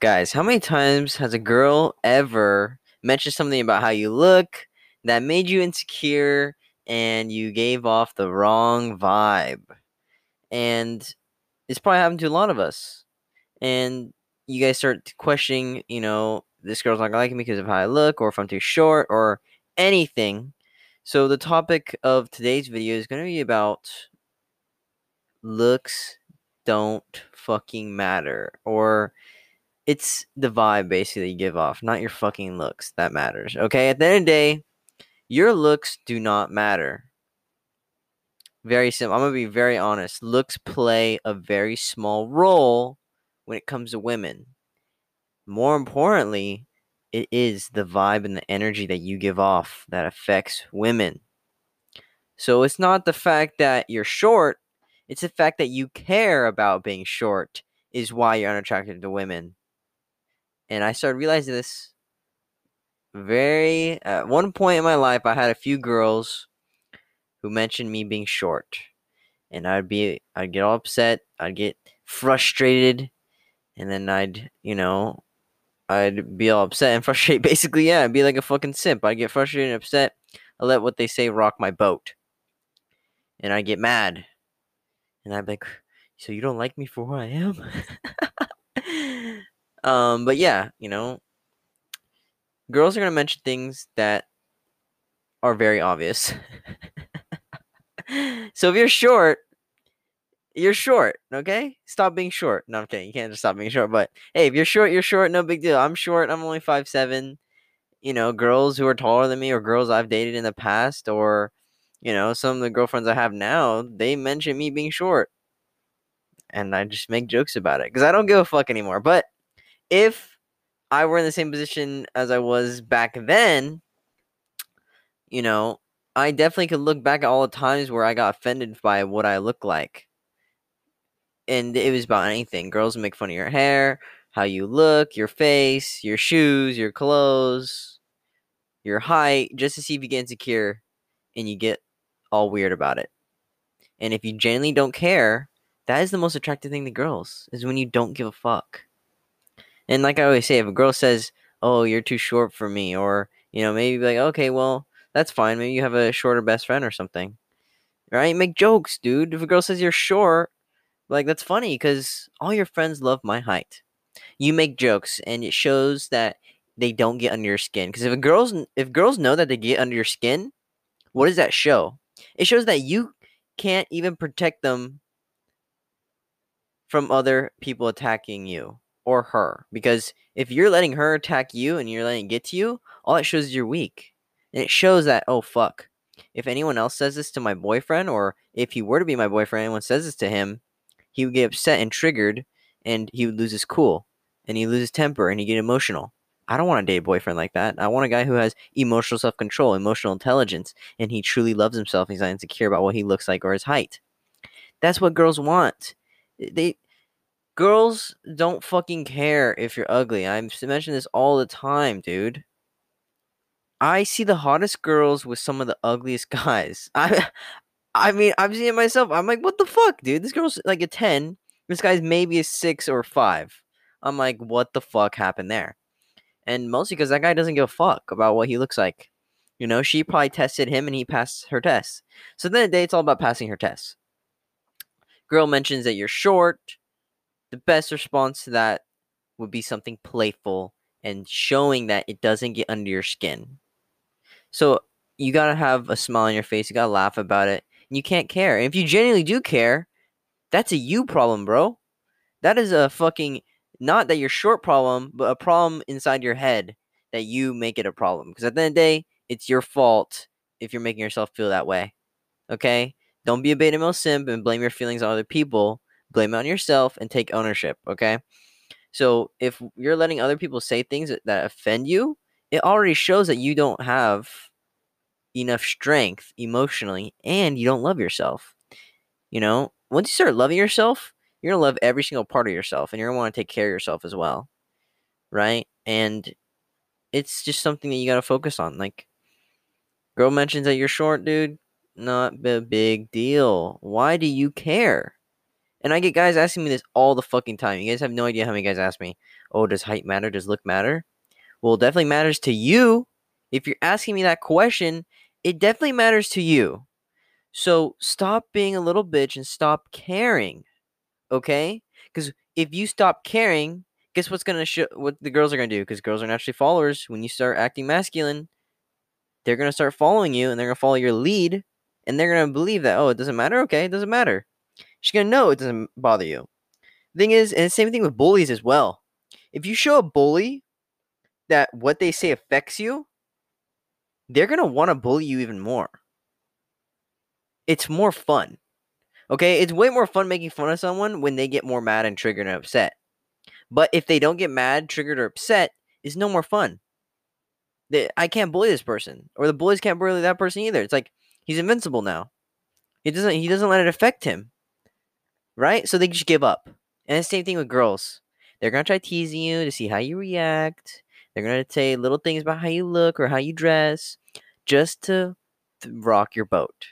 Guys, how many times has a girl ever mentioned something about how you look that made you insecure and you gave off the wrong vibe? And it's probably happened to a lot of us. And you guys start questioning, you know, this girl's not gonna like me because of how I look, or if I'm too short, or anything. So the topic of today's video is gonna be about looks don't fucking matter, or it's the vibe basically you give off, not your fucking looks that matters. Okay, at the end of the day, your looks do not matter. Very simple. I'm gonna be very honest. Looks play a very small role when it comes to women. More importantly, it is the vibe and the energy that you give off that affects women. So it's not the fact that you're short, it's the fact that you care about being short is why you're unattractive to women. And I started realizing this very at one point in my life I had a few girls who mentioned me being short. And I'd be I'd get all upset, I'd get frustrated, and then I'd, you know, I'd be all upset and frustrated. Basically, yeah, I'd be like a fucking simp. I'd get frustrated and upset. I let what they say rock my boat. And I get mad. And I'd be like, so you don't like me for who I am? um, but yeah, you know, girls are gonna mention things that are very obvious. so if you're short, you're short, okay? Stop being short. No, I'm kidding. You can't just stop being short. But hey, if you're short, you're short. No big deal. I'm short. I'm only five seven. You know, girls who are taller than me, or girls I've dated in the past, or you know, some of the girlfriends I have now, they mention me being short, and I just make jokes about it because I don't give a fuck anymore. But if I were in the same position as I was back then, you know, I definitely could look back at all the times where I got offended by what I look like and it was about anything. Girls make fun of your hair, how you look, your face, your shoes, your clothes, your height, just to see if you get insecure and you get all weird about it. And if you genuinely don't care, that is the most attractive thing to girls, is when you don't give a fuck. And like I always say, if a girl says, Oh, you're too short for me, or, you know, maybe like, okay, well, that's fine. Maybe you have a shorter best friend or something. Right? Make jokes, dude. If a girl says you're short, like that's funny because all your friends love my height. You make jokes, and it shows that they don't get under your skin. Because if a girls if girls know that they get under your skin, what does that show? It shows that you can't even protect them from other people attacking you or her. Because if you're letting her attack you and you're letting it get to you, all it shows is you're weak. And it shows that, oh fuck. If anyone else says this to my boyfriend, or if he were to be my boyfriend, and anyone says this to him, he would get upset and triggered and he would lose his cool and he loses temper and he get emotional. I don't want to date a boyfriend like that. I want a guy who has emotional self control, emotional intelligence, and he truly loves himself. He's not insecure about what he looks like or his height. That's what girls want. They girls don't fucking care if you're ugly. I mention this all the time, dude. I see the hottest girls with some of the ugliest guys. I I mean, I'm seeing it myself. I'm like, what the fuck, dude? This girl's like a 10. This guy's maybe a 6 or 5. I'm like, what the fuck happened there? And mostly because that guy doesn't give a fuck about what he looks like. You know, she probably tested him and he passed her test. So then the day, it's all about passing her test. Girl mentions that you're short. The best response to that would be something playful and showing that it doesn't get under your skin. So you gotta have a smile on your face. You gotta laugh about it and you can't care. And if you genuinely do care, that's a you problem, bro. That is a fucking not that you're short problem, but a problem inside your head that you make it a problem. Because at the end of the day, it's your fault if you're making yourself feel that way. Okay? Don't be a beta male simp and blame your feelings on other people. Blame it on yourself and take ownership. Okay? So if you're letting other people say things that, that offend you, it already shows that you don't have enough strength emotionally and you don't love yourself. You know, once you start loving yourself, you're going to love every single part of yourself and you're going to want to take care of yourself as well. Right? And it's just something that you got to focus on. Like, girl mentions that you're short, dude. Not a big deal. Why do you care? And I get guys asking me this all the fucking time. You guys have no idea how many guys ask me, "Oh, does height matter? Does look matter?" Well, it definitely matters to you. If you're asking me that question, it definitely matters to you. So stop being a little bitch and stop caring. Okay? Because if you stop caring, guess what's gonna show what the girls are gonna do? Because girls are naturally followers. When you start acting masculine, they're gonna start following you and they're gonna follow your lead and they're gonna believe that, oh, it doesn't matter, okay, it doesn't matter. She's gonna know it doesn't bother you. Thing is, and the same thing with bullies as well. If you show a bully that what they say affects you, they're gonna want to bully you even more. It's more fun. Okay, it's way more fun making fun of someone when they get more mad and triggered and upset. But if they don't get mad, triggered, or upset, it's no more fun. They, I can't bully this person, or the bullies can't bully that person either. It's like he's invincible now. He doesn't. He doesn't let it affect him, right? So they just give up. And the same thing with girls. They're gonna try teasing you to see how you react. They're gonna say little things about how you look or how you dress, just to rock your boat.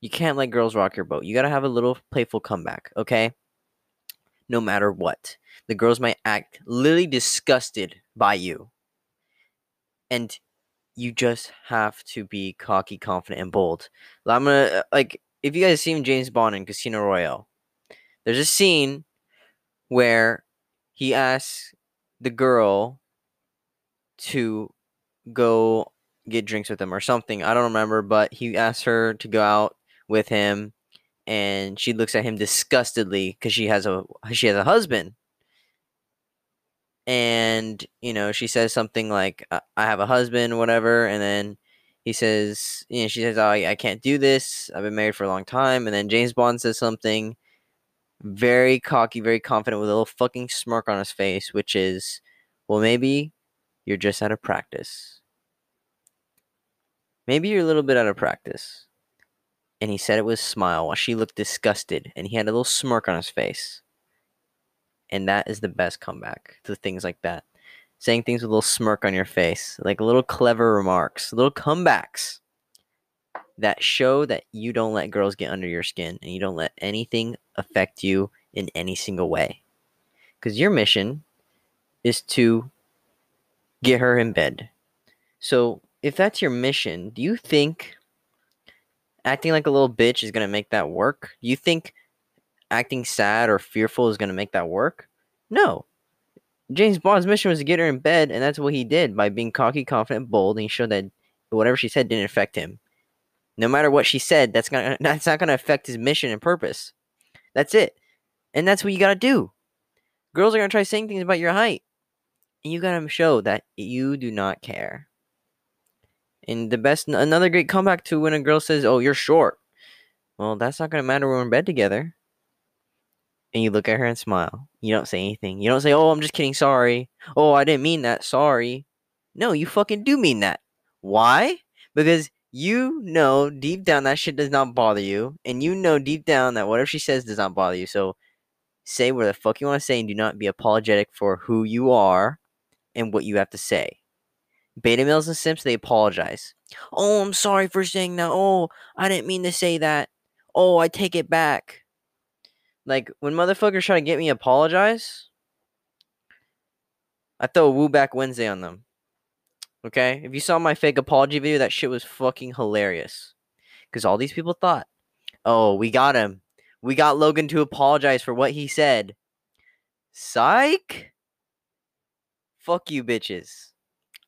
You can't let girls rock your boat. You gotta have a little playful comeback, okay? No matter what. The girls might act literally disgusted by you. And you just have to be cocky, confident, and bold. I'm gonna uh, like if you guys seen James Bond in Casino Royale, there's a scene where he asks the girl to go get drinks with him or something. I don't remember, but he asks her to go out with him and she looks at him disgustedly because she has a she has a husband and you know she says something like i have a husband whatever and then he says you know she says oh, I, I can't do this i've been married for a long time and then james bond says something very cocky very confident with a little fucking smirk on his face which is well maybe you're just out of practice maybe you're a little bit out of practice and he said it with a smile while she looked disgusted and he had a little smirk on his face. And that is the best comeback to things like that. Saying things with a little smirk on your face, like little clever remarks, little comebacks that show that you don't let girls get under your skin and you don't let anything affect you in any single way. Because your mission is to get her in bed. So, if that's your mission, do you think acting like a little bitch is going to make that work? Do you think acting sad or fearful is going to make that work? No. James Bond's mission was to get her in bed, and that's what he did by being cocky, confident, bold, and he showed that whatever she said didn't affect him. No matter what she said, that's gonna that's not gonna affect his mission and purpose. That's it. And that's what you gotta do. Girls are gonna try saying things about your height. And you gotta show that you do not care. And the best, another great comeback to when a girl says, "Oh, you're short." Well, that's not gonna matter when we're in bed together. And you look at her and smile. You don't say anything. You don't say, "Oh, I'm just kidding. Sorry." "Oh, I didn't mean that. Sorry." No, you fucking do mean that. Why? Because you know deep down that shit does not bother you, and you know deep down that whatever she says does not bother you. So say what the fuck you want to say, and do not be apologetic for who you are and what you have to say. Beta males and simps, they apologize. Oh, I'm sorry for saying that. Oh, I didn't mean to say that. Oh, I take it back. Like when motherfuckers try to get me apologize, I throw a woo back Wednesday on them. Okay? If you saw my fake apology video, that shit was fucking hilarious. Because all these people thought, oh, we got him. We got Logan to apologize for what he said. Psych? Fuck you, bitches.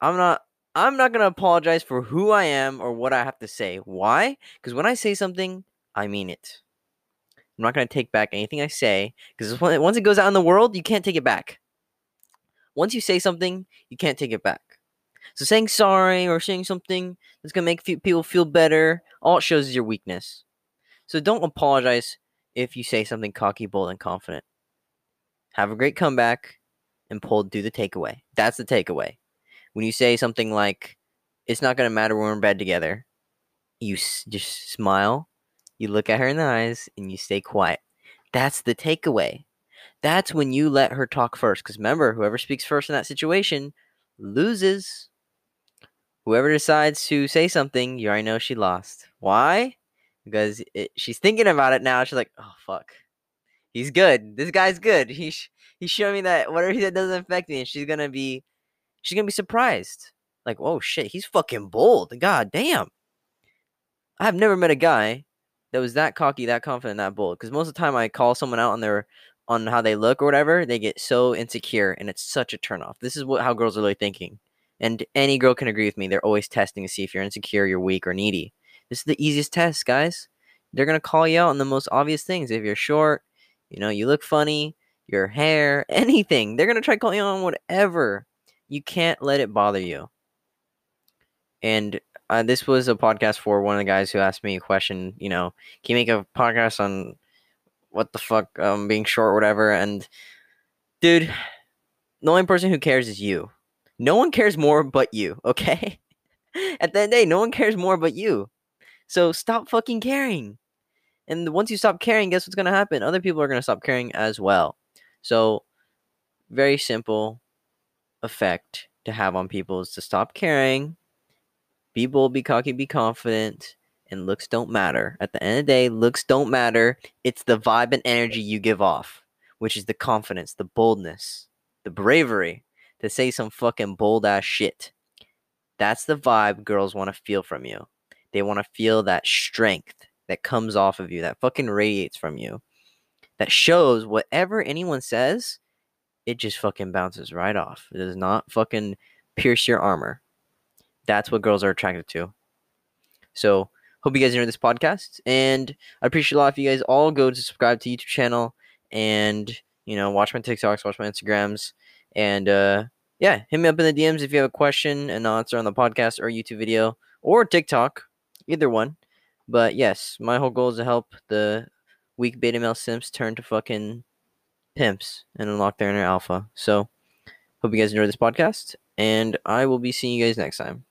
I'm not I'm not going to apologize for who I am or what I have to say. Why? Cuz when I say something, I mean it. I'm not going to take back anything I say cuz once it goes out in the world, you can't take it back. Once you say something, you can't take it back. So saying sorry or saying something that's to make people feel better, all it shows is your weakness. So don't apologize if you say something cocky, bold, and confident. Have a great comeback and pull do the takeaway. That's the takeaway when you say something like, it's not to matter when we're in bed together, you s- just smile, you look at her in the eyes, and you stay quiet. That's the takeaway. That's when you let her talk first. Because remember, whoever speaks first in that situation loses. Whoever decides to say something, you already know she lost. Why? Because it, she's thinking about it now. She's like, oh, fuck. He's good. This guy's good. He's he's showing me that whatever he said doesn't affect me, and she's gonna be she's gonna be surprised. Like, oh shit, he's fucking bold. God damn. I've never met a guy that was that cocky, that confident, that bold. Because most of the time I call someone out on their on how they look or whatever, they get so insecure and it's such a turnoff. This is what how girls are really thinking. And any girl can agree with me. They're always testing to see if you're insecure, you're weak, or needy. This is the easiest test, guys. They're gonna call you out on the most obvious things. If you're short, you know, you look funny, your hair, anything. They're gonna try calling you on whatever. You can't let it bother you. And uh, this was a podcast for one of the guys who asked me a question. You know, can you make a podcast on what the fuck um being short whatever and dude the only person who cares is you no one cares more but you okay? At the end of the day no one cares more but you. So stop fucking caring. And once you stop caring guess what's going to happen? Other people are going to stop caring as well. So very simple effect to have on people is to stop caring be bold be cocky be confident and looks don't matter. At the end of the day, looks don't matter. It's the vibe and energy you give off, which is the confidence, the boldness, the bravery to say some fucking bold ass shit. That's the vibe girls want to feel from you. They want to feel that strength that comes off of you, that fucking radiates from you, that shows whatever anyone says, it just fucking bounces right off. It does not fucking pierce your armor. That's what girls are attracted to. So, Hope you guys enjoyed this podcast, and I appreciate a lot if you guys all go to subscribe to YouTube channel and you know watch my TikToks, watch my Instagrams, and uh, yeah, hit me up in the DMs if you have a question and answer on the podcast or YouTube video or TikTok, either one. But yes, my whole goal is to help the weak beta male simps turn to fucking pimps and unlock their inner alpha. So, hope you guys enjoyed this podcast, and I will be seeing you guys next time.